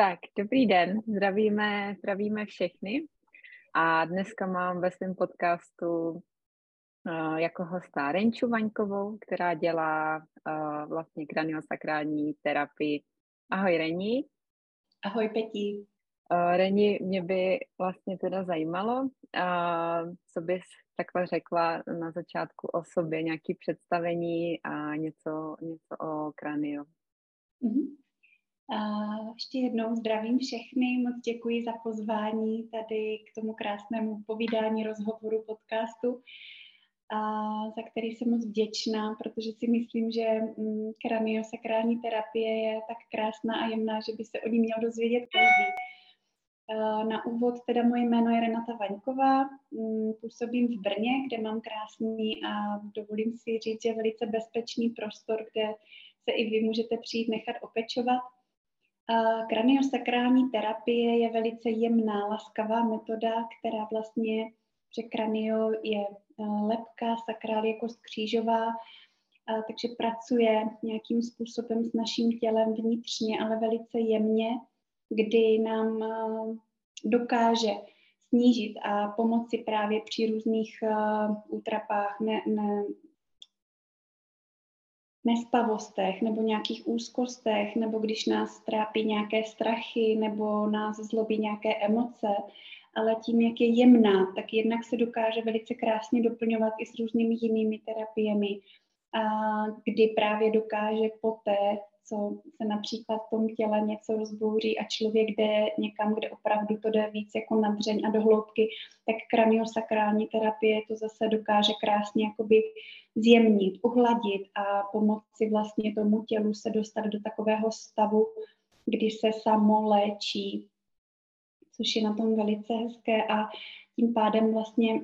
Tak, dobrý den, zdravíme, zdravíme všechny. A dneska mám ve svém podcastu uh, jako hosta Renču Vaňkovou, která dělá uh, vlastně kraniosakrální terapii. Ahoj Reni. Ahoj Peti. Uh, Reni, mě by vlastně teda zajímalo, uh, co bys takhle řekla na začátku o sobě, nějaké představení a něco, něco o kranio. Mm-hmm. Ještě jednou zdravím všechny, moc děkuji za pozvání tady k tomu krásnému povídání, rozhovoru, podcastu, a za který jsem moc vděčná, protože si myslím, že mm, kraniosakrální terapie je tak krásná a jemná, že by se o ní měl dozvědět každý. Na úvod teda moje jméno je Renata Vaňková, mm, působím v Brně, kde mám krásný a dovolím si říct, že velice bezpečný prostor, kde se i vy můžete přijít nechat opečovat Kraniosakrální terapie je velice jemná, laskavá metoda, která vlastně, že kranio je e, lepka, sakrál je kost křížová, takže pracuje nějakým způsobem s naším tělem vnitřně, ale velice jemně, kdy nám e, dokáže snížit a pomoci právě při různých e, útrapách, ne, ne, nespavostech nebo nějakých úzkostech, nebo když nás trápí nějaké strachy nebo nás zlobí nějaké emoce, ale tím, jak je jemná, tak jednak se dokáže velice krásně doplňovat i s různými jinými terapiemi, a kdy právě dokáže poté co se například v tom těle něco rozbouří a člověk jde někam, kde opravdu to jde víc jako na dřeň a do hloubky, tak kraniosakrální terapie to zase dokáže krásně jakoby zjemnit, uhladit a pomoci vlastně tomu tělu se dostat do takového stavu, kdy se samo léčí, což je na tom velice hezké a tím pádem vlastně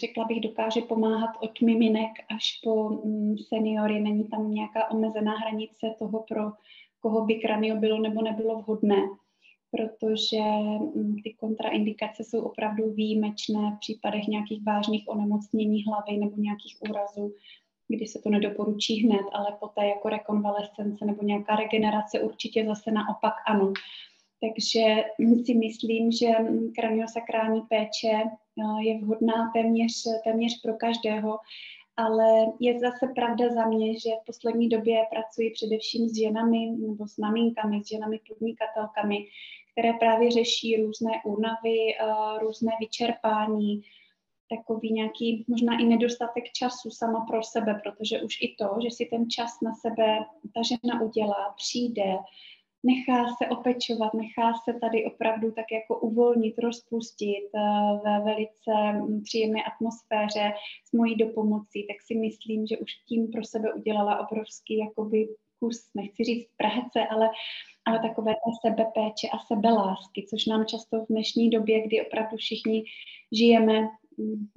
řekla bych, dokáže pomáhat od miminek až po mm, seniory. Není tam nějaká omezená hranice toho, pro koho by kranio bylo nebo nebylo vhodné, protože mm, ty kontraindikace jsou opravdu výjimečné v případech nějakých vážných onemocnění hlavy nebo nějakých úrazů, kdy se to nedoporučí hned, ale poté jako rekonvalescence nebo nějaká regenerace určitě zase naopak ano. Takže si myslím, že kraniosakrální péče eh, je vhodná téměř, téměř pro každého, ale je zase pravda za mě, že v poslední době pracuji především s ženami nebo s maminkami, s ženami podnikatelkami, které právě řeší různé únavy, eh, různé vyčerpání, takový nějaký možná i nedostatek času sama pro sebe, protože už i to, že si ten čas na sebe ta žena udělá, přijde, nechá se opečovat, nechá se tady opravdu tak jako uvolnit, rozpustit eh, ve velice mm, příjemné atmosféře s mojí dopomocí, tak si myslím, že už tím pro sebe udělala obrovský jakoby kus, nechci říct práce, ale, ale takové té sebepéče a sebelásky, což nám často v dnešní době, kdy opravdu všichni žijeme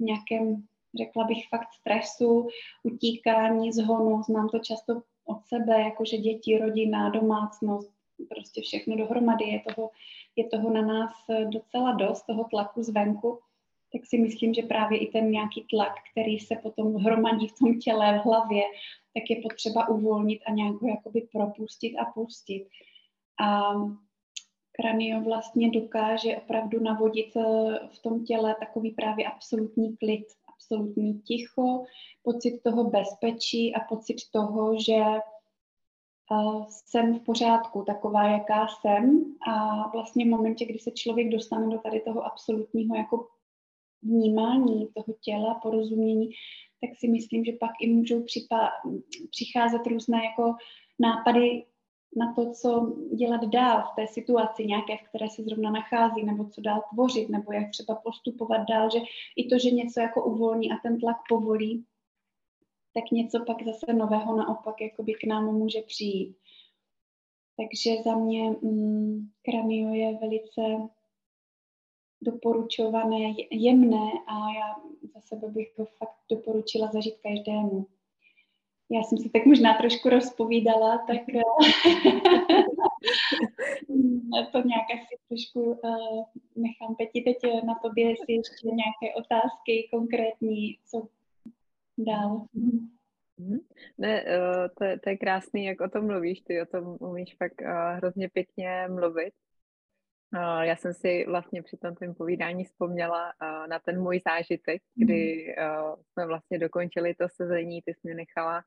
v nějakém, řekla bych, fakt stresu, utíkání, zhonu, znám to často od sebe, jakože děti, rodina, domácnost, prostě všechno dohromady, je toho, je toho na nás docela dost, toho tlaku zvenku, tak si myslím, že právě i ten nějaký tlak, který se potom hromadí v tom těle, v hlavě, tak je potřeba uvolnit a nějak ho jakoby propustit a pustit. A kranio vlastně dokáže opravdu navodit eh, v tom těle takový právě absolutní klid, absolutní ticho, pocit toho bezpečí a pocit toho, že jsem v pořádku, taková, jaká jsem a vlastně v momentě, kdy se člověk dostane do tady toho absolutního jako vnímání toho těla, porozumění, tak si myslím, že pak i můžou připa- přicházet různé jako nápady na to, co dělat dál v té situaci nějaké, v které se zrovna nachází, nebo co dál tvořit, nebo jak třeba postupovat dál, že i to, že něco jako uvolní a ten tlak povolí, tak něco pak zase nového naopak jakoby k nám může přijít. Takže za mě mm, kranio je velice doporučované, jemné a já za sebe bych ho fakt doporučila zažít každému. Já jsem si tak možná trošku rozpovídala, tak to nějak asi trošku uh, nechám Peti teď na tobě, jestli ještě nějaké otázky konkrétní, co dál. Mhm. Ne, uh, to, je, to je krásný, jak o tom mluvíš, ty o tom umíš fakt hrozně pěkně mluvit. Já jsem si vlastně při tom tvém povídání vzpomněla na ten můj zážitek, kdy mm. jsme vlastně dokončili to sezení, ty jsi mě nechala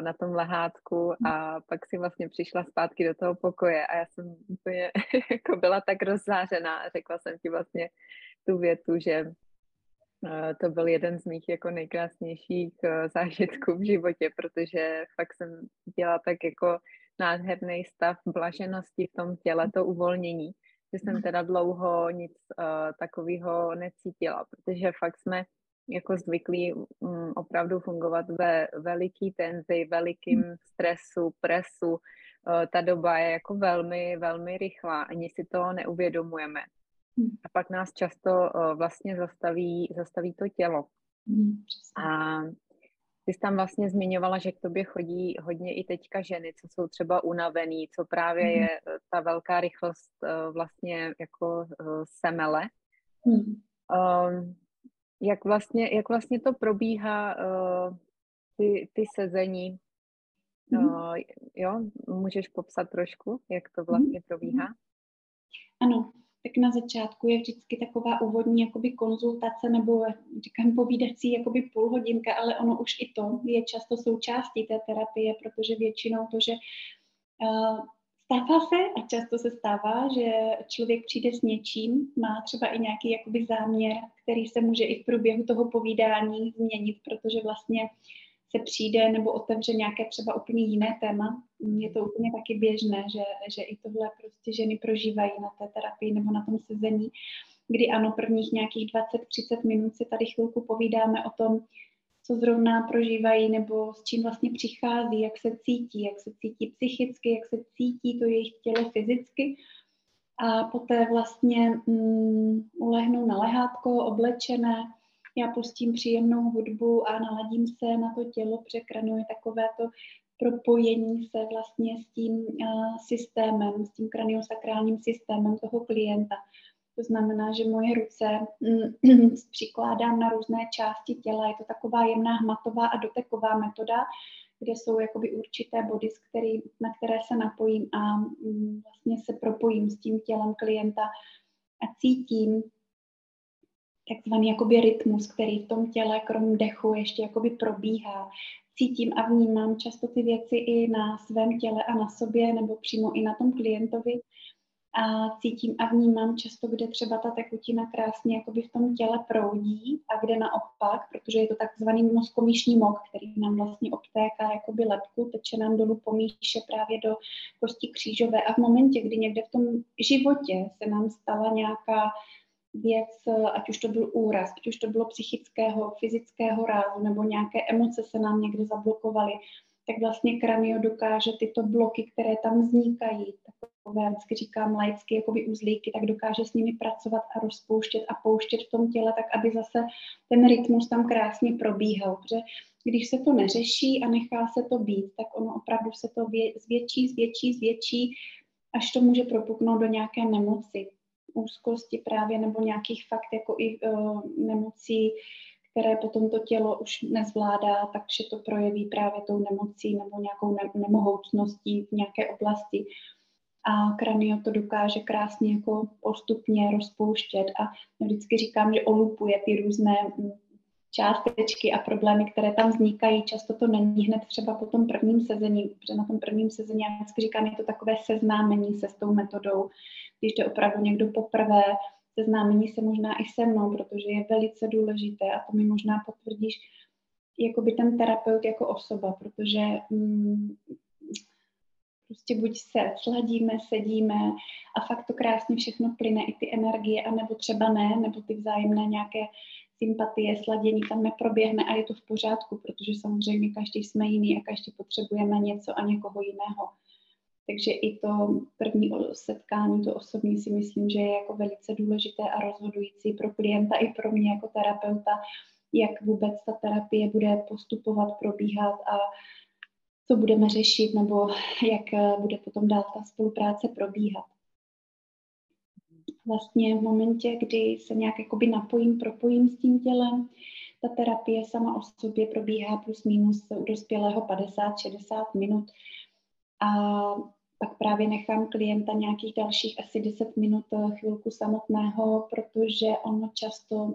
na tom lehátku a pak si vlastně přišla zpátky do toho pokoje a já jsem úplně jako byla tak rozzářená a řekla jsem ti vlastně tu větu, že to byl jeden z mých jako nejkrásnějších zážitků v životě, protože fakt jsem dělala tak jako nádherný stav blaženosti v tom těle, to uvolnění, že jsem teda dlouho nic uh, takového necítila, protože fakt jsme jako zvyklí um, opravdu fungovat ve veliký tenzi, velikým hmm. stresu, presu. Uh, ta doba je jako velmi, velmi rychlá, ani si to neuvědomujeme. Hmm. A pak nás často uh, vlastně zastaví, zastaví to tělo. A ty jsi tam vlastně zmiňovala, že k tobě chodí hodně i teďka ženy, co jsou třeba unavený, co právě je ta velká rychlost vlastně jako semele. Hmm. Jak, vlastně, jak vlastně to probíhá, uh, ty, ty sezení? Uh, jo, můžeš popsat trošku, jak to vlastně probíhá? Ano, tak na začátku je vždycky taková úvodní jakoby konzultace nebo říkám povídací jakoby půl hodinka, ale ono už i to je často součástí té terapie, protože většinou to, že uh, Stává se a často se stává, že člověk přijde s něčím, má třeba i nějaký jakoby záměr, který se může i v průběhu toho povídání změnit, protože vlastně se přijde nebo otevře nějaké třeba úplně jiné téma. Je to úplně taky běžné, že, že i tohle prostě ženy prožívají na té terapii nebo na tom sezení, kdy ano, prvních nějakých 20-30 minut si tady chvilku povídáme o tom, co zrovna prožívají nebo s čím vlastně přichází, jak se cítí, jak se cítí psychicky, jak se cítí to jejich tělo fyzicky. A poté vlastně mm, ulehnou na lehátko, oblečené, já pustím příjemnou hudbu a naladím se na to tělo, překranuji takovéto propojení se vlastně s tím uh, systémem, s tím kraniosakrálním systémem toho klienta. To znamená, že moje ruce mm, přikládám na různé části těla. Je to taková jemná hmatová a doteková metoda, kde jsou jakoby určité body, který, na které se napojím a mm, vlastně se propojím s tím tělem klienta a cítím takzvaný jakoby rytmus, který v tom těle krom dechu ještě jakoby probíhá. Cítím a vnímám často ty věci i na svém těle a na sobě nebo přímo i na tom klientovi a cítím a vnímám často, kde třeba ta tekutina krásně jakoby v tom těle proudí a kde naopak, protože je to takzvaný mozkomíšní mok, který nám vlastně obtéká jakoby lepku, teče nám dolů pomíše právě do kosti křížové a v momentě, kdy někde v tom životě se nám stala nějaká věc, ať už to byl úraz, ať už to bylo psychického, fyzického rázu, nebo nějaké emoce se nám někde zablokovaly, tak vlastně kranio dokáže tyto bloky, které tam vznikají, takové, vždycky říkám laicky, jakoby uzlíky, tak dokáže s nimi pracovat a rozpouštět a pouštět v tom těle, tak aby zase ten rytmus tam krásně probíhal. Protože když se to neřeší a nechá se to být, tak ono opravdu se to zvětší, zvětší, zvětší, až to může propuknout do nějaké nemoci, úzkosti právě nebo nějakých fakt jako i uh, nemocí, které potom to tělo už nezvládá, takže to projeví právě tou nemocí nebo nějakou ne- nemohoucností v nějaké oblasti. A kranio to dokáže krásně jako postupně rozpouštět a vždycky říkám, že olupuje ty různé mm, částečky a problémy, které tam vznikají. Často to není hned třeba po tom prvním sezení, protože na tom prvním sezení, já vždycky říkám, je to takové seznámení se s tou metodou, když jde opravdu někdo poprvé, seznámení se možná i se mnou, protože je velice důležité a to mi možná potvrdíš, jako by ten terapeut jako osoba, protože mm, prostě buď se sladíme, sedíme a fakt to krásně všechno plyne, i ty energie, anebo třeba ne, nebo ty vzájemné nějaké sympatie, sladění tam neproběhne a je to v pořádku, protože samozřejmě každý jsme jiný a každý potřebujeme něco a někoho jiného. Takže i to první setkání, to osobní si myslím, že je jako velice důležité a rozhodující pro klienta i pro mě jako terapeuta, jak vůbec ta terapie bude postupovat, probíhat a co budeme řešit nebo jak eh, bude potom dál ta spolupráce probíhat. Vlastně v momentě, kdy se nějak jakoby napojím, propojím s tím tělem, ta terapie sama o sobě probíhá plus minus u dospělého 50-60 minut a pak právě nechám klienta nějakých dalších asi 10 minut eh, chvilku samotného, protože ono často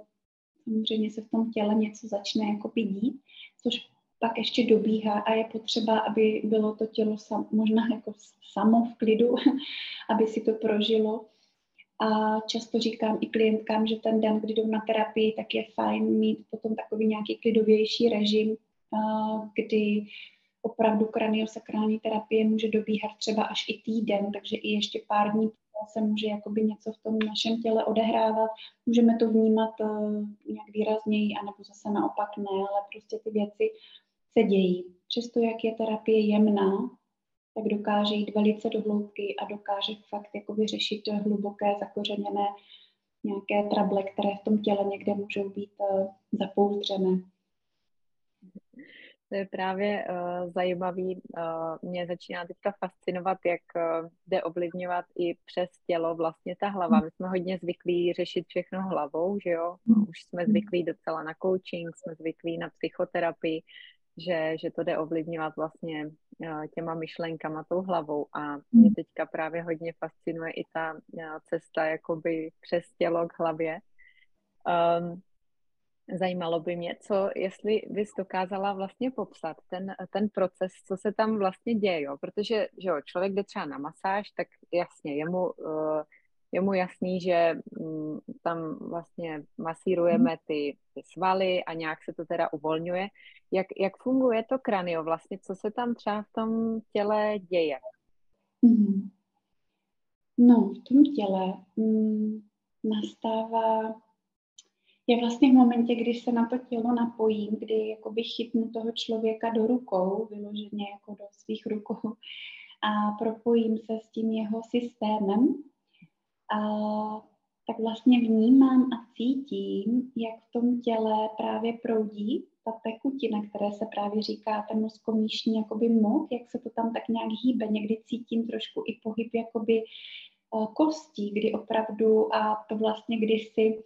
samozřejmě se v tom těle něco začne jako dít, což pak ještě dobíhá a je potřeba, aby bylo to tělo sam, možná jako samo v klidu, aby si to prožilo. A často říkám i klientkám, že ten den, kdy jdou na terapii, tak je fajn mít potom takový nějaký klidovější režim, kdy opravdu kraniosakrální terapie může dobíhat třeba až i týden, takže i ještě pár dní se může jakoby něco v tom našem těle odehrávat. Můžeme to vnímat uh, nějak výrazněji, anebo zase naopak ne, ale prostě ty věci se dějí. Přesto, jak je terapie jemná, tak dokáže jít velice do hloubky a dokáže fakt jako vyřešit hluboké, zakořeněné nějaké trable, které v tom těle někde můžou být uh, zapouzdřené. To je právě uh, zajímavý. Uh, mě začíná teďka fascinovat, jak uh, jde ovlivňovat i přes tělo vlastně ta hlava. My jsme hodně zvyklí řešit všechno hlavou, že jo? Už jsme zvyklí docela na coaching, jsme zvyklí na psychoterapii, že, že to jde ovlivňovat vlastně uh, těma myšlenkama, tou hlavou. A mě teďka právě hodně fascinuje i ta uh, cesta jakoby přes tělo k hlavě. Um, Zajímalo by mě, co, jestli bys dokázala vlastně popsat ten, ten proces, co se tam vlastně děje, jo? protože že jo, člověk jde třeba na masáž, tak jasně, je mu, uh, je mu jasný, že um, tam vlastně masírujeme ty, ty svaly a nějak se to teda uvolňuje. Jak, jak funguje to kranio vlastně, co se tam třeba v tom těle děje? Mm-hmm. No, v tom těle mm, nastává je vlastně v momentě, když se na to tělo napojím, kdy jakoby chytnu toho člověka do rukou, vyloženě jako do svých rukou a propojím se s tím jeho systémem, a tak vlastně vnímám a cítím, jak v tom těle právě proudí ta tekutina, které se právě říká ten mozkomíšní jakoby mok, jak se to tam tak nějak hýbe. Někdy cítím trošku i pohyb jakoby eh, kostí, kdy opravdu, a to vlastně kdysi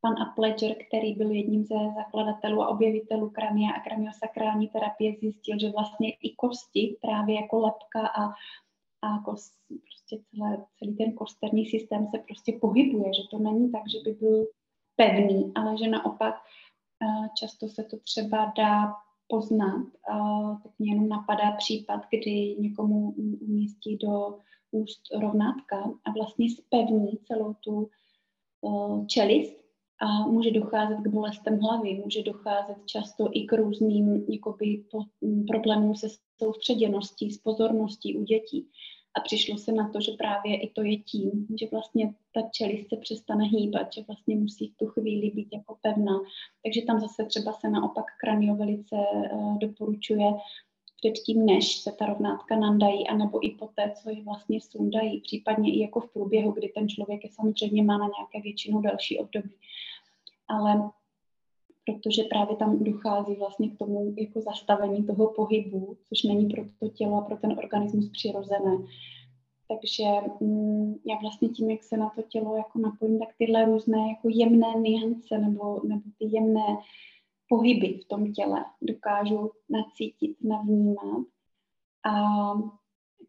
pan Apledger, který byl jedním ze zakladatelů a objevitelů krania a kraniosakrální terapie, zjistil, že vlastně i kosti, právě jako lepka a, a kost, prostě celé, celý ten kosterní systém se prostě pohybuje, že to není tak, že by byl pevný, ale že naopak často se to třeba dá poznat. Teď mě jenom napadá případ, kdy někomu umístí do úst rovnátka a vlastně spevní celou tu čelist a může docházet k bolestem hlavy, může docházet často i k různým jakoby, po, problémům se soustředěností, s pozorností u dětí. A přišlo se na to, že právě i to je tím, že vlastně ta čelist se přestane hýbat, že vlastně musí v tu chvíli být jako pevná. Takže tam zase třeba se naopak kranio velice uh, doporučuje předtím, než se ta rovnátka nandají, anebo i poté, co je vlastně sundají, případně i jako v průběhu, kdy ten člověk je samozřejmě má na nějaké většinou další období ale protože právě tam dochází vlastně k tomu jako zastavení toho pohybu, což není pro to tělo a pro ten organismus přirozené. Takže mm, já vlastně tím, jak se na to tělo jako napojím, tak tyhle různé jako jemné niance nebo, nebo ty jemné pohyby v tom těle dokážu nacítit, navnímat. A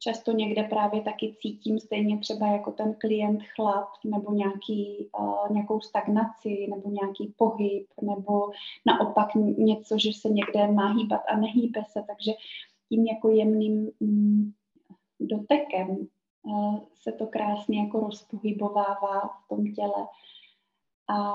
často někde právě taky cítím stejně třeba jako ten klient chlad nebo nějaký, uh, nějakou stagnaci nebo nějaký pohyb nebo naopak něco, že se někde má hýbat a nehýbe se, takže tím jako jemným mm, dotekem uh, se to krásně jako rozpohybovává v tom těle. A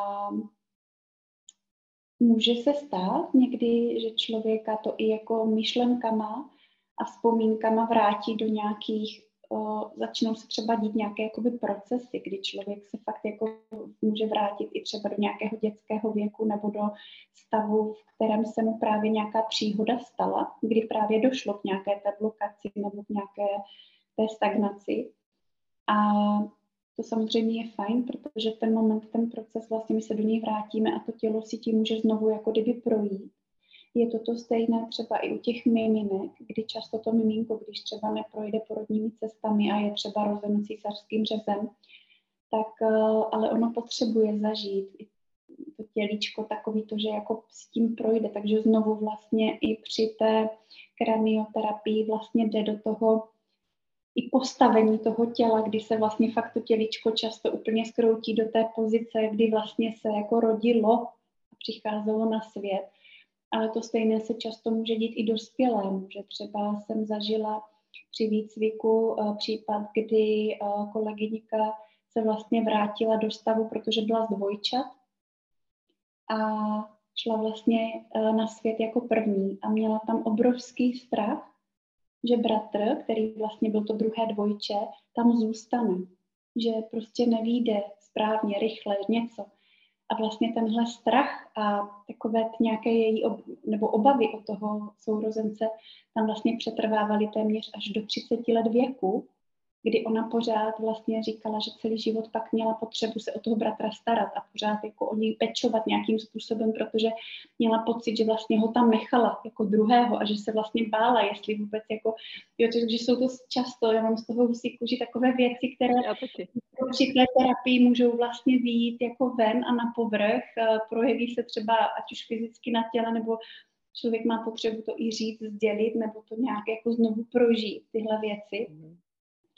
může se stát někdy, že člověka to i jako myšlenkama a vzpomínkama vrátí do nějakých, o, začnou se třeba dít nějaké jakoby procesy, kdy člověk se fakt jako může vrátit i třeba do nějakého dětského věku nebo do stavu, v kterém se mu právě nějaká příhoda stala, kdy právě došlo k nějaké té blokaci nebo k nějaké té stagnaci. A to samozřejmě je fajn, protože ten moment, ten proces, vlastně my se do něj vrátíme a to tělo si tím může znovu jako kdyby projít. Je to to stejné třeba i u těch miminek, kdy často to miminko, když třeba neprojde porodními cestami a je třeba rozeno císařským řezem, tak eh, ale ono potřebuje zažít to tělíčko takový to, že jako s tím projde, takže znovu vlastně i při té kranioterapii vlastně jde do toho i postavení toho těla, kdy se vlastně fakt to těličko často úplně skroutí do té pozice, kdy vlastně se jako rodilo a přicházelo na svět. Ale to stejné se často může dít i dospělému, že třeba jsem zažila při výcviku uh, případ, kdy uh, kolegyňka se vlastně vrátila do stavu, protože byla z dvojčat a šla vlastně uh, na svět jako první a měla tam obrovský strach, že bratr, který vlastně byl to druhé dvojče, tam zůstane. Že prostě nevíde správně, rychle, něco. A vlastně tenhle strach a takové nějaké její ob, nebo obavy o toho sourozence tam vlastně přetrvávaly téměř až do 30 let věku, kdy ona pořád vlastně říkala, že celý život pak měla potřebu se o toho bratra starat a pořád jako o něj pečovat nějakým způsobem, protože měla pocit, že vlastně ho tam nechala jako druhého a že se vlastně bála, jestli vůbec jako, jo, takže jsou to často, já mám z toho husí kůži takové věci, které při té terapii můžou vlastně výjít jako ven a na povrch, eh, projeví se třeba ať už fyzicky na těle, nebo člověk má potřebu to i říct, sdělit, nebo to nějak jako znovu prožít, tyhle věci. Mm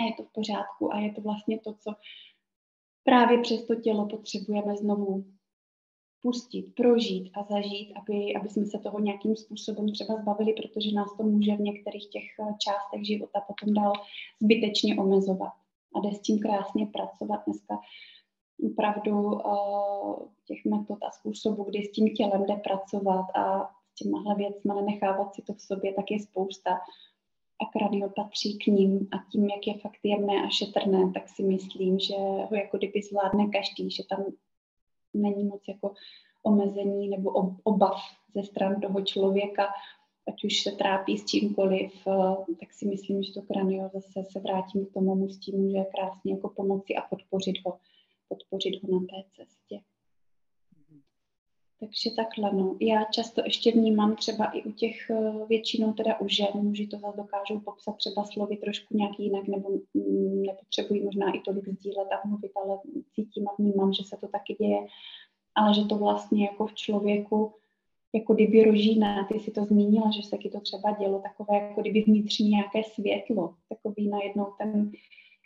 a je to v pořádku a je to vlastně to, co právě přes to tělo potřebujeme znovu pustit, prožít a zažít, aby, aby jsme se toho nějakým způsobem třeba zbavili, protože nás to může v některých těch eh, částech života potom dál zbytečně omezovat. A jde s tím krásně pracovat dneska opravdu uh, těch metod a způsobů, kdy s tím tělem jde pracovat a s těmahle věcma nenechávat si to v sobě, tak je spousta a kranio patří k ním a tím, jak je fakt jemné a šetrné, tak si myslím, že ho jako kdyby zvládne každý, že tam není moc jako omezení nebo obav ze stran toho člověka, ať už se trápí s čímkoliv, eh, tak si myslím, že to kranio zase se vrátím k tomu, s tím může krásně jako pomoci a podpořit ho, podpořit ho na té cestě. Takže takhle, no. Já často ještě vnímám třeba i u těch eh, většinou teda u žen, muži to zase dokážou popsat třeba slovy trošku nějak jinak, nebo mm, nepotřebují možná i tolik sdílet a mluvit, ale cítím a vnímám, že se to taky děje, ale že to vlastně jako v člověku jako kdyby rožíná, ty si to zmínila, že se ti to třeba dělo, takové jako kdyby vnitřní nějaké světlo, takový najednou ten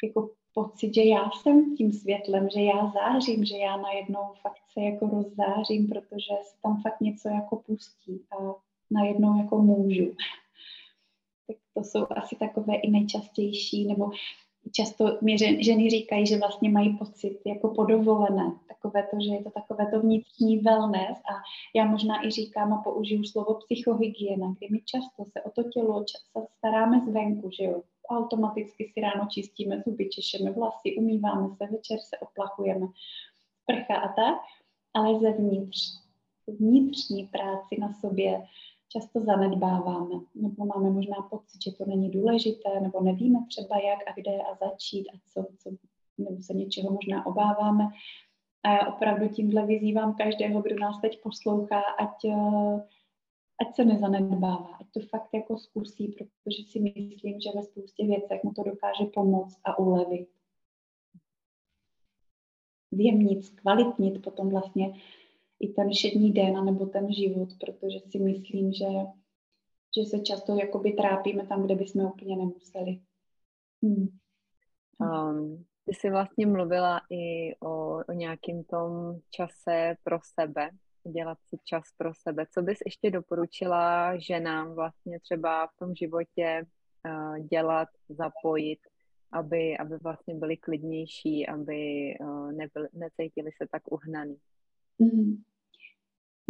jako pocit, že já jsem tím světlem, že já zářím, že já najednou fakt se jako rozzářím, protože se tam fakt něco jako pustí a najednou jako můžu. Tak to jsou asi takové i nejčastější, nebo často mi ženy říkají, že vlastně mají pocit jako podovolené, takové to, že je to takové to vnitřní wellness. A já možná i říkám a použiju slovo psychohygiena, kdy my často se o to tělo staráme zvenku, že jo, automaticky si ráno čistíme zuby, češeme vlasy, umýváme se, večer se oplachujeme, prcha a tak, ale zevnitř, vnitřní práci na sobě často zanedbáváme, nebo máme možná pocit, že to není důležité, nebo nevíme třeba jak a kde a začít a co, co nebo se něčeho možná obáváme. A já opravdu tímhle vyzývám každého, kdo nás teď poslouchá, ať eh, ať se nezanedbává, ať to fakt jako zkusí, protože si myslím, že ve spoustě věcech mu to dokáže pomoct a ulevit. Zjemnit, zkvalitnit potom vlastně i ten všední den nebo ten život, protože si myslím, že, že se často jakoby trápíme tam, kde bychom úplně nemuseli. Hmm. Um, ty jsi vlastně mluvila i o, o nějakém tom čase pro sebe, dělat si čas pro sebe. Co bys ještě doporučila ženám vlastně třeba v tom životě uh, dělat, zapojit, aby, aby vlastně byli klidnější, aby uh, nebyli, necítili se tak uhnaný? Mm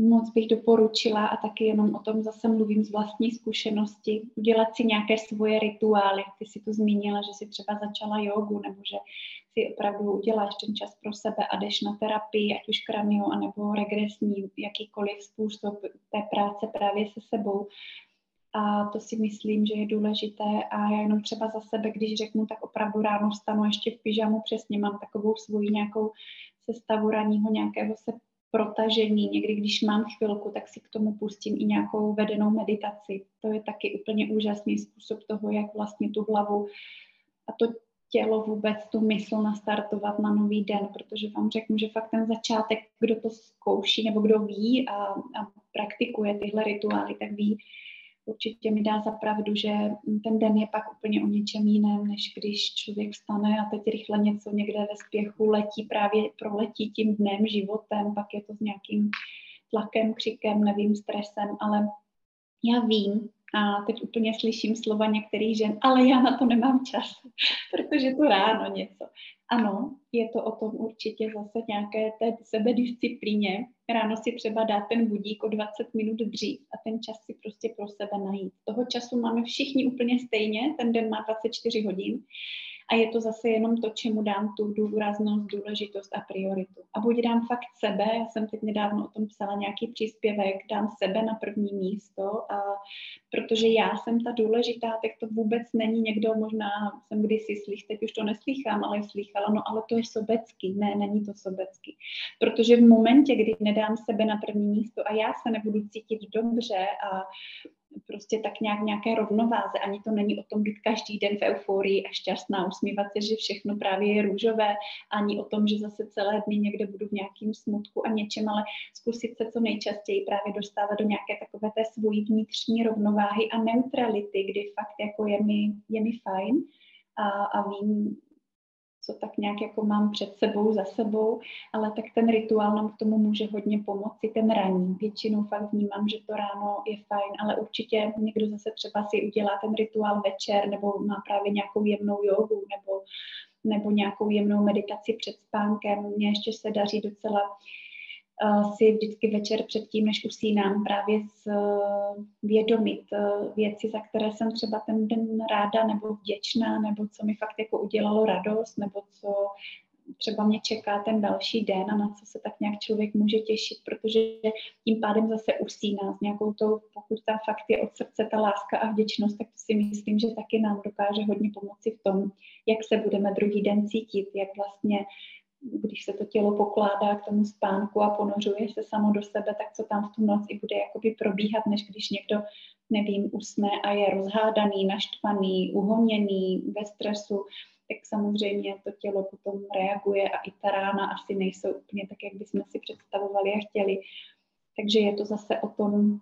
moc bych doporučila a taky jenom o tom zase mluvím z vlastní zkušenosti, udělat si nějaké svoje rituály. Ty si tu zmínila, že si třeba začala jogu nebo že si opravdu uděláš ten čas pro sebe a jdeš na terapii, ať už kranio, anebo regresní, jakýkoliv způsob té práce právě se sebou. A to si myslím, že je důležité a já jenom třeba za sebe, když řeknu, tak opravdu ráno vstanu ještě v pyžamu, přesně mám takovou svoji nějakou sestavu ranního nějakého se protažení. Někdy, když mám chvilku, tak si k tomu pustím i nějakou vedenou meditaci. To je taky úplně úžasný způsob toho, jak vlastně tu hlavu a to tělo vůbec tu mysl nastartovat na nový den, protože vám řeknu, že fakt ten začátek, kdo to zkouší nebo kdo ví a, a praktikuje tyhle rituály, tak ví, určitě mi dá za pravdu, že ten den je pak úplně o něčem jiném, než když člověk vstane a teď rychle něco někde ve spěchu letí, právě proletí tím dnem, životem, pak je to s nějakým tlakem, křikem, nevím, stresem, ale já vím, a teď úplně slyším slova některých žen, ale já na to nemám čas, protože to ráno něco. Ano, je to o tom určitě zase nějaké té sebedisciplíně. Ráno si třeba dát ten budík o 20 minut dřív a ten čas si prostě pro sebe najít. Toho času máme všichni úplně stejně, ten den má 24 hodin a je to zase jenom to, čemu dám tu důraznost, důležitost a prioritu. A buď dám fakt sebe, já jsem teď nedávno o tom psala nějaký příspěvek, dám sebe na první místo, a protože já jsem ta důležitá, tak to vůbec není někdo, možná jsem kdysi slyš, teď už to neslýchám, ale slychala, no ale to je sobecký. Ne, není to sobecký. Protože v momentě, kdy nedám sebe na první místo a já se nebudu cítit dobře a prostě tak nějak nějaké rovnováze. Ani to není o tom být každý den v euforii a šťastná, usmívat se, že všechno právě je růžové, ani o tom, že zase celé dny někde budu v nějakém smutku a něčem, ale zkusit se co nejčastěji právě dostávat do nějaké takové té svojí vnitřní rovnováhy a neutrality, kdy fakt jako je mi, je mi fajn a, a vím, co tak nějak jako mám před sebou, za sebou, ale tak ten rituál nám k tomu může hodně pomoci, ten raní. Většinou fakt vnímám, že to ráno je fajn, ale určitě někdo zase třeba si udělá ten rituál večer nebo má právě nějakou jemnou jogu nebo, nebo nějakou jemnou meditaci před spánkem. Mně ještě se daří docela si vždycky večer předtím, než usínám, právě vědomit eh, věci, za které jsem třeba ten den ráda nebo vděčná, nebo co mi fakt jako udělalo radost, nebo co třeba mě čeká ten další den a na co se tak nějak člověk může těšit, protože tím pádem zase usíná s nějakou tou, pokud tam fakt je od srdce ta láska a vděčnost, tak to si myslím, že taky nám dokáže hodně pomoci v tom, jak se budeme druhý den cítit, jak vlastně když se to tělo pokládá k tomu spánku a ponořuje se samo do sebe, tak co tam v tu noc i bude jakoby probíhat, než když někdo, nevím, usne a je rozhádaný, naštvaný, uhoněný, ve stresu, tak samozřejmě to tělo potom reaguje a i ta rána asi nejsou úplně tak, jak bychom si představovali a chtěli. Takže je to zase o tom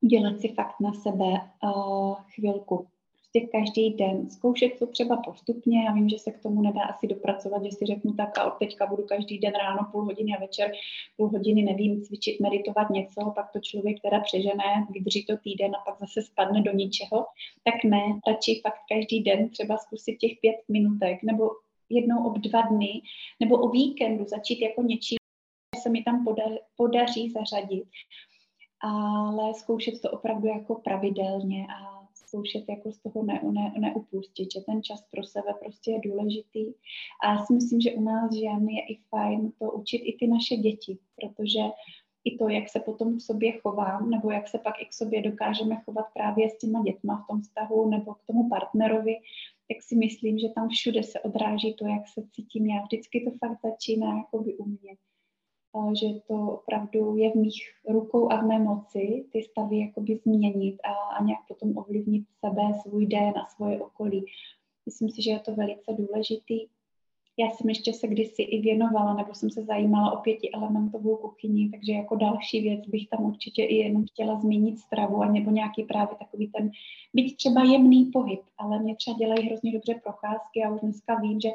dělat si fakt na sebe uh, chvilku prostě každý den zkoušet to třeba postupně. Já vím, že se k tomu nedá asi dopracovat, že si řeknu tak a od teďka budu každý den ráno půl hodiny a večer půl hodiny, nevím, cvičit, meditovat něco, pak to člověk teda přežené, vydrží to týden a pak zase spadne do ničeho. Tak ne, radši fakt každý den třeba zkusit těch pět minutek nebo jednou ob dva dny nebo o víkendu začít jako něčím, se mi tam podaří zařadit ale zkoušet to opravdu jako pravidelně a zkoušet jako z toho ne, ne, neupustit, že ten čas pro sebe prostě je důležitý. A já si myslím, že u nás žen je i fajn to učit i ty naše děti, protože i to, jak se potom k sobě chovám, nebo jak se pak i k sobě dokážeme chovat právě s těma dětma v tom vztahu nebo k tomu partnerovi, tak si myslím, že tam všude se odráží to, jak se cítím já. Vždycky to fakt začíná jako by u mě že to opravdu je v mých rukou a v mé moci ty stavy jakoby změnit a, a nějak potom ovlivnit sebe, svůj den a svoje okolí. Myslím si, že je to velice důležitý. Já jsem ještě se kdysi i věnovala, nebo jsem se zajímala o pětielementovou kuchyni, takže jako další věc bych tam určitě i jenom chtěla zmínit stravu, a nebo nějaký právě takový ten, byť třeba jemný pohyb, ale mě třeba dělají hrozně dobře procházky a už dneska vím, že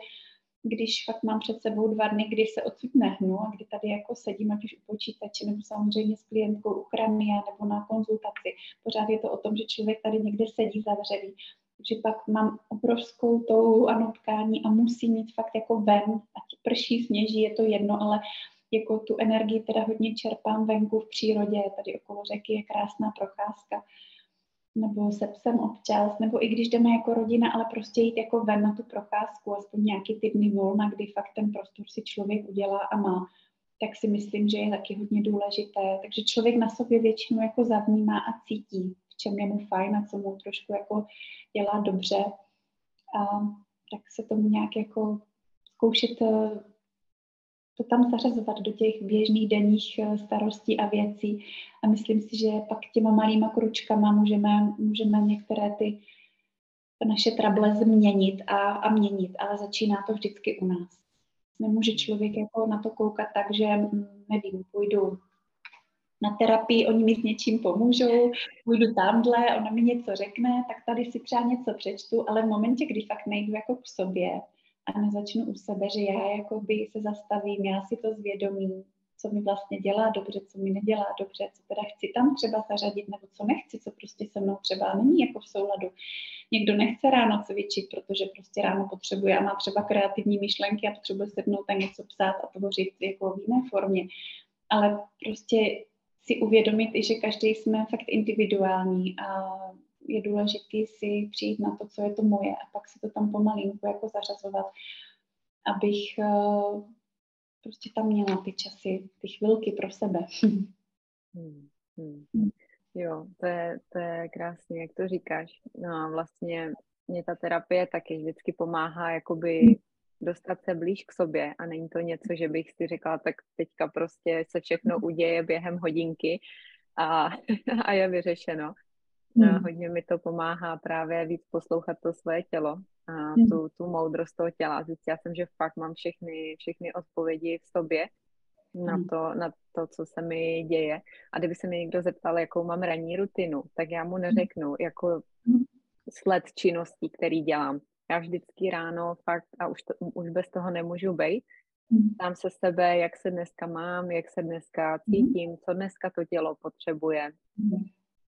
když fakt mám před sebou dva dny, kdy se odsud nehnu a kdy tady jako sedím, ať už u počítače, nebo samozřejmě s klientkou u chramia, nebo na konzultaci. Pořád je to o tom, že člověk tady někde sedí zavřený. Takže pak mám obrovskou touhu a nutkání a musím mít fakt jako ven, ať prší, sněží, je to jedno, ale jako tu energii teda hodně čerpám venku v přírodě, tady okolo řeky je krásná procházka nebo se psem občas, nebo i když jdeme jako rodina, ale prostě jít jako ven na tu procházku, aspoň nějaký ty dny volna, kdy fakt ten prostor si člověk udělá a má, tak si myslím, že je taky hodně důležité. Takže člověk na sobě většinou jako zavnímá a cítí, v čem je mu fajn a co mu trošku jako dělá dobře. A tak se tomu nějak jako zkoušet eh, to tam zařazovat do těch běžných denních eh, starostí a věcí. A myslím si, že pak těma malýma kručkama můžeme, můžeme některé ty naše trable změnit a, a měnit, ale začíná to vždycky u nás. Nemůže člověk jako na to koukat tak, že mm, nevím, půjdu na terapii, oni mi s něčím pomůžou, půjdu tamhle, ona mi něco řekne, tak tady si třeba něco přečtu, ale v momentě, kdy fakt nejdu jako k sobě a nezačnu u sebe, že já jakoby se zastavím, já si to zvědomím, co mi vlastně dělá dobře, co mi nedělá dobře, co teda chci tam třeba zařadit, nebo co nechci, co prostě se mnou třeba není jako v souladu. Někdo nechce ráno cvičit, protože prostě ráno potřebuje a má třeba kreativní myšlenky a potřebuje sednout a něco psát a tvořit jako v jiné formě. Ale prostě si uvědomit i, že každý jsme fakt individuální a je důležité si přijít na to, co je to moje a pak si to tam pomalinku jako zařazovat, abych uh, prostě tam měla ty časy, ty chvilky pro sebe. Hmm, hmm. Jo, to je, to je krásně, jak to říkáš. No a vlastně mě ta terapie taky vždycky pomáhá jakoby hmm dostat se blíž k sobě a není to něco, že bych si řekla, tak teďka prostě se všechno uděje během hodinky a, a je vyřešeno. Hmm. A hodně mi to pomáhá právě víc poslouchat to své tělo a hmm. tu, tu moudrost toho těla. Zjistila jsem, že fakt mám všechny, všechny odpovědi v sobě na hmm. to, na to, co se mi děje. A kdyby se mi někdo zeptal, jakou mám ranní rutinu, tak já mu neřeknu jako sled činností, který dělám. Já vždycky ráno fakt, a už, to, už bez toho nemůžu být, tam mhm. se sebe, jak se dneska mám, jak se dneska cítím, co dneska to tělo potřebuje.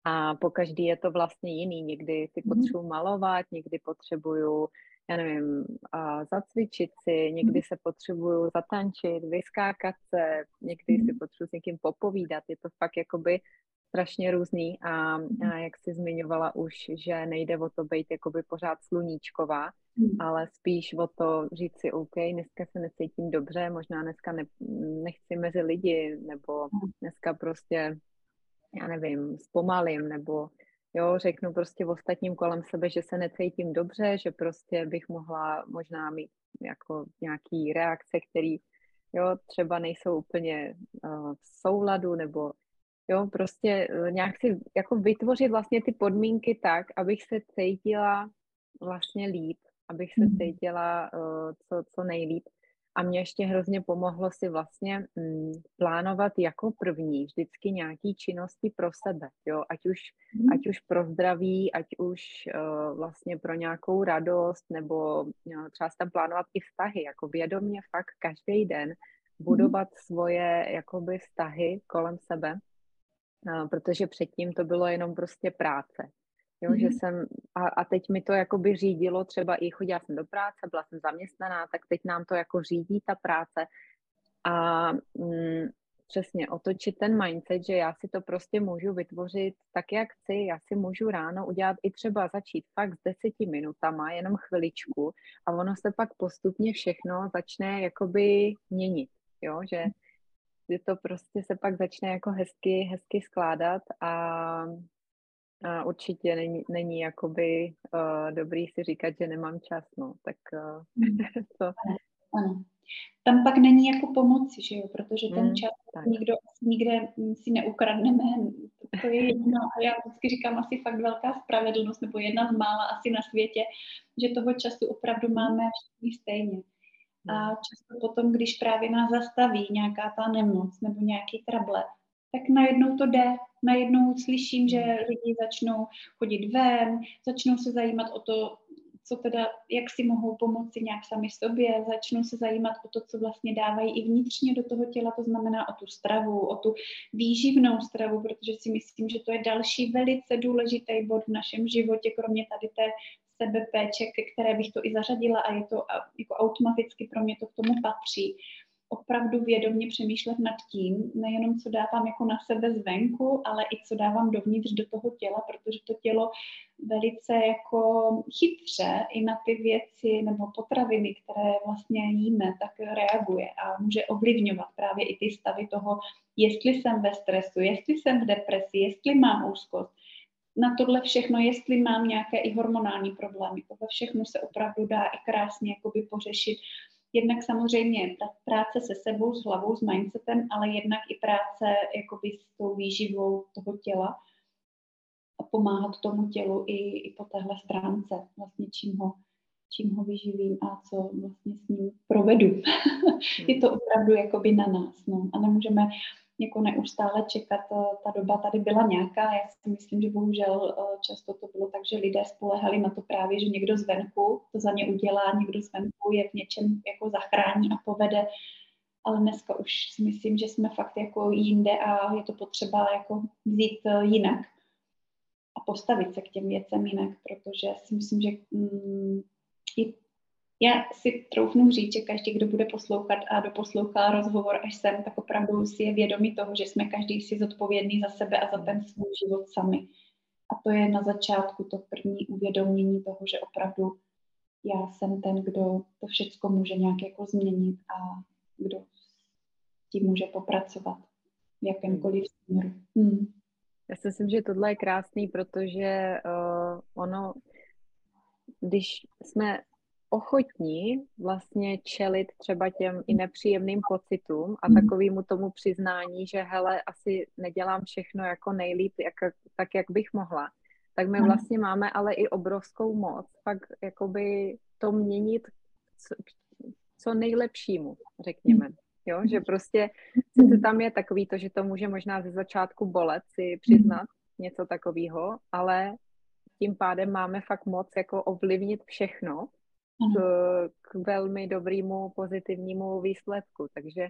Mhm. A po každý je to vlastně jiný. Někdy si potřebuji malovat, někdy potřebuju, já nevím, zacvičit si, někdy se potřebuju zatančit, vyskákat se, někdy si potřebuji s někým popovídat. Je to fakt jakoby strašně různý a, a jak jsi zmiňovala už, že nejde o to být jakoby pořád sluníčková, ale spíš o to říct si, OK, dneska se necítím dobře, možná dneska ne, nechci mezi lidi, nebo dneska prostě, já nevím, zpomalím, nebo jo, řeknu prostě v ostatním kolem sebe, že se necítím dobře, že prostě bych mohla možná mít jako nějaký reakce, které jo, třeba nejsou úplně uh, v souladu, nebo Jo, prostě eh, nějak si jako vytvořit vlastně ty podmínky tak, abych se cítila vlastně líp, abych se mhm. cítila uh, co, co nejlíp. A mě ještě hrozně pomohlo si vlastně mm, plánovat jako první vždycky nějaký činnosti pro sebe, jo, ať už, mm. ať už pro zdraví, ať už uh, vlastně pro nějakou radost, nebo jo, třeba tam plánovat i vztahy, jako vědomě fakt každý den mhm. budovat mm. svoje jakoby vztahy kolem sebe protože předtím to bylo jenom prostě práce. Jo, mm-hmm. že jsem, a, a teď mi to jakoby řídilo, třeba i chodila jsem do práce, byla jsem zaměstnaná, tak teď nám to jako řídí ta práce a mm, přesně otočit ten mindset, že já si to prostě můžu vytvořit tak, jak chci, já si můžu ráno udělat i třeba začít fakt s deseti minutama, jenom chviličku a ono se pak postupně všechno začne jakoby měnit, jo, že kdy to prostě se pak začne jako hezky, hezky skládat a, a určitě není, není jakoby uh, dobrý si říkat, že nemám čas, no, tak uh, to... Ano. Tam pak není jako pomoci, že jo, protože ten mm, čas tak. nikdo, nikde si neukradneme, to je jedno a já vždycky říkám asi fakt velká spravedlnost, nebo jedna z mála asi na světě, že toho času opravdu máme všichni stejně. A hmm. často potom, když právě nás zastaví nějaká ta nemoc nebo nějaký trable, tak najednou to jde. Najednou slyším, že lidi začnou chodit ven, začnou se zajímat o to, co teda, jak si mohou pomoci nějak sami sobě, začnou se zajímat o to, co vlastně dávají i vnitřně do toho těla, to znamená o tu stravu, o tu výživnou stravu, protože si myslím, že to je další velice důležitý bod v našem životě, kromě tady té sebepéče, které bych to i zařadila a je to jako automaticky pro mě to k tomu patří. Opravdu vědomě přemýšlet nad tím, nejenom co dávám jako na sebe zvenku, ale i co dávám dovnitř do toho těla, protože to tělo velice jako chytře i na ty věci nebo potraviny, které vlastně jíme, tak reaguje a může ovlivňovat právě i ty stavy toho, jestli jsem ve stresu, jestli jsem v depresi, jestli mám úzkost na tohle všechno, jestli mám nějaké i hormonální problémy. Tohle všechno se opravdu dá i krásně jakoby pořešit. Jednak samozřejmě ta práce se sebou, s hlavou, s mindsetem, ale jednak i práce jakoby s tou výživou toho těla a pomáhat tomu tělu i, i po téhle stránce, vlastně čím ho, čím ho vyživím a co vlastně s ním provedu. je to opravdu jakoby na nás. No. A nemůžeme jako neustále čekat. Ta doba tady byla nějaká. Já si myslím, že bohužel často to bylo tak, že lidé spolehali na to právě, že někdo zvenku to za ně udělá, někdo zvenku je v něčem jako zachrání a povede. Ale dneska už si myslím, že jsme fakt jako jinde a je to potřeba jako vzít jinak a postavit se k těm věcem jinak, protože si myslím, že mm, i já si troufnu říct, že každý, kdo bude poslouchat a doposlouchá rozhovor až sem, tak opravdu si je vědomí toho, že jsme každý si zodpovědný za sebe a za ten svůj život sami. A to je na začátku to první uvědomění toho, že opravdu já jsem ten, kdo to všechno může nějak jako změnit a kdo tím může popracovat v jakémkoliv směru. Hmm. Já si myslím, že tohle je krásný, protože uh, ono, když jsme ochotní vlastně čelit třeba těm i nepříjemným pocitům a mhm. takovému tomu přiznání, že hele, asi nedělám všechno jako nejlíp, jak, tak, jak bych mohla, tak my vlastně máme ale i obrovskou moc fakt jakoby to měnit co, co nejlepšímu, řekněme. Mhm. Jo, že prostě sice tam je takový to, že to může možná ze začátku bolet si přiznat něco takového, ale tím pádem máme fakt moc jako ovlivnit všechno k, k velmi dobrému pozitivnímu výsledku. Takže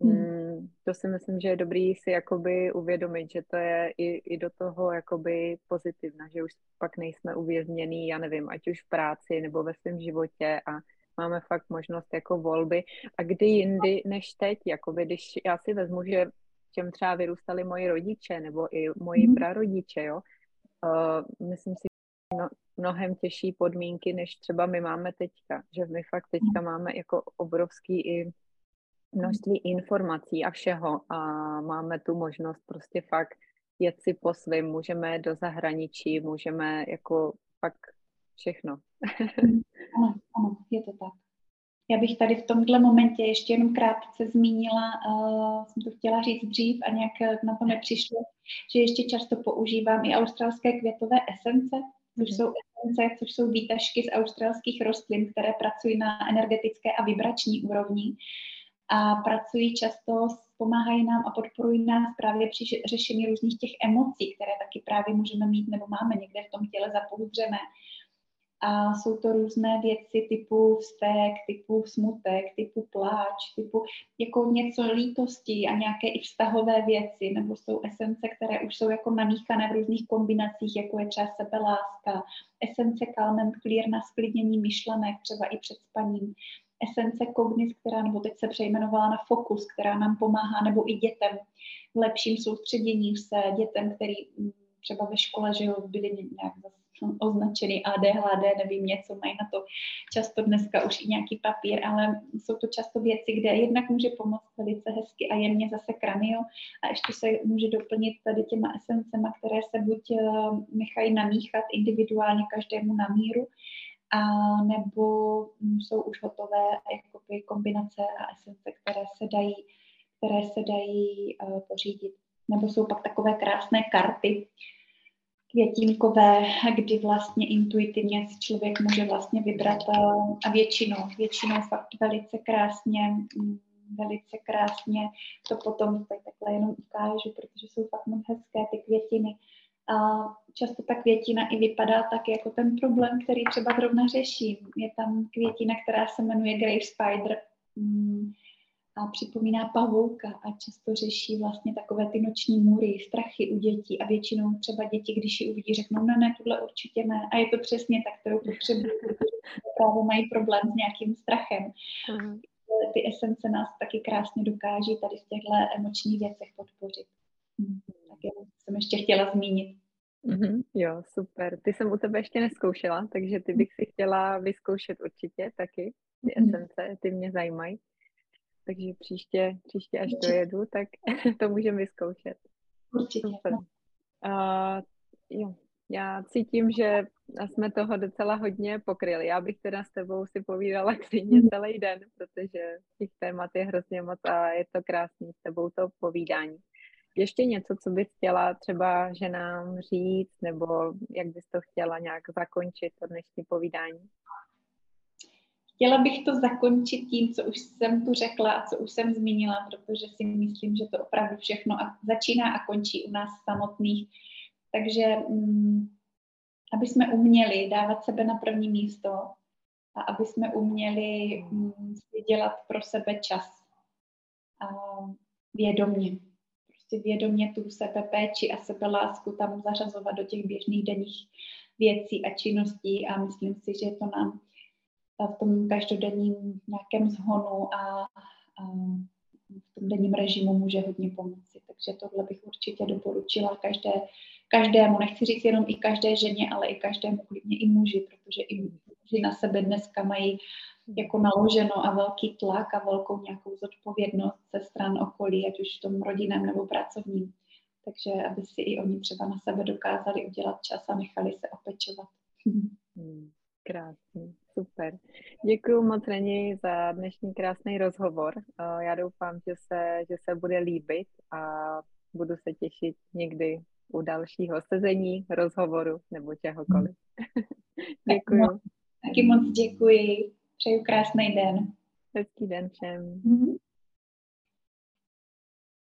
hmm. mm, to si myslím, že je dobrý si jakoby uvědomit, že to je i, i do toho jakoby pozitivna, že už pak nejsme uvězněný, já nevím, ať už v práci nebo ve svém životě a máme fakt možnost jako volby. A kdy jindy než teď, jakoby když já si vezmu, že čem třeba vyrůstali moji rodiče nebo i moji mm. prarodiče, jo, uh, myslím si, mnohem těžší podmínky, než třeba my máme teďka. Že my fakt teďka máme jako obrovský i množství informací a všeho a máme tu možnost prostě fakt jet si po svým, můžeme do zahraničí, můžeme jako fakt všechno. ano, ano, je to tak. Já bych tady v tomhle momentě ještě jenom krátce zmínila, uh, jsem to chtěla říct dřív a nějak na to nepřišlo, že ještě často používám i australské květové esence, což mhm. jsou esence, což jsou výtažky z australských rostlin, které pracují na energetické a vibrační úrovni a pracují často, pomáhají nám a podporují nás právě při řešení různých těch emocí, které taky právě můžeme mít nebo máme někde v tom těle zapoudřené a jsou to různé věci typu vztek, typu smutek, typu pláč, typu jako něco lítosti a nějaké i vztahové věci, nebo jsou esence, které už jsou jako namíchané v různých kombinacích, jako je třeba sebeláska, esence Calm Clear na sklidnění myšlenek, třeba i před spaním, esence Cognis, která nebo teď se přejmenovala na Focus, která nám pomáhá, nebo i dětem v lepším soustředění se, dětem, který mm, třeba ve škole, že jo, byli nějak zase označený ADHD, nevím, něco mají na to často dneska už i nějaký papír, ale jsou to často věci, kde jednak může pomoct velice hezky a jemně zase kranio a ještě se může doplnit tady těma esencema, které se buď eh, nechají namíchat individuálně každému na míru, a nebo jsou už hotové jakoby kombinace a esence, které se dají, které se dají uh, pořídit. Nebo jsou pak takové krásné karty, květinkové, kdy vlastně intuitivně si člověk může vlastně vybrat eh, a většinou, většinou fakt velice krásně, mm, velice krásně to potom tady takhle jenom ukážu, protože jsou fakt moc hezké ty květiny. A často ta květina i vypadá tak jako ten problém, který třeba zrovna řeším. Je tam květina, která se jmenuje Grave Spider. Mm, a připomíná pavouka a často řeší vlastně takové ty noční můry, strachy u dětí a většinou třeba děti, když ji uvidí, řeknou, no ne, tohle určitě ne. A je to přesně tak, kterou potřebují, protože právě mají problém s nějakým strachem. Uh-huh. Ty esence nás taky krásně dokáží tady v těchto emočních věcech podpořit. Hmm. Tak já jsem ještě chtěla zmínit. Mm-hmm, jo, super. Ty jsem u tebe ještě neskoušela, takže ty bych si chtěla vyzkoušet určitě taky. Ty mm-hmm. esence, ty mě zajímají takže příště, příště až dojedu, tak to můžeme vyzkoušet. Určitě. Super. Uh, jo, já cítím, že jsme toho docela hodně pokryli. Já bych teda s tebou si povídala klidně mm. celý den, protože těch témat je hrozně moc a je to krásný s tebou to povídání. Ještě něco, co bys chtěla třeba ženám říct, nebo jak bys to chtěla nějak zakončit to dnešní povídání? Chtěla bych to zakončit tím, co už jsem tu řekla a co už jsem zmínila, protože si myslím, že to opravdu všechno a začíná a končí u nás samotných. Takže mm, aby jsme uměli dávat sebe na první místo a aby jsme uměli mm, dělat pro sebe čas a vědomně. Prostě vědomně tu sebe péči a sebe lásku tam zařazovat do těch běžných denních věcí a činností a myslím si, že to nám v tom každodenním nějakém zhonu a, a v tom denním režimu může hodně pomoci. Takže tohle bych určitě doporučila každé, každému, nechci říct jenom i každé ženě, ale i každému, klidně i muži, protože i muži na sebe dneska mají jako naloženo a velký tlak a velkou nějakou zodpovědnost ze stran okolí, ať už v tom rodinném nebo pracovním. Takže aby si i oni třeba na sebe dokázali udělat čas a nechali se opečovat. Hmm, krásný, super. Děkuji moc Reni za dnešní krásný rozhovor. Já doufám, že se, že se bude líbit a budu se těšit někdy u dalšího sezení, rozhovoru nebo čehokoliv. děkuji. Taky moc děkuji. Přeju krásný den. Hezký den všem. Mm-hmm.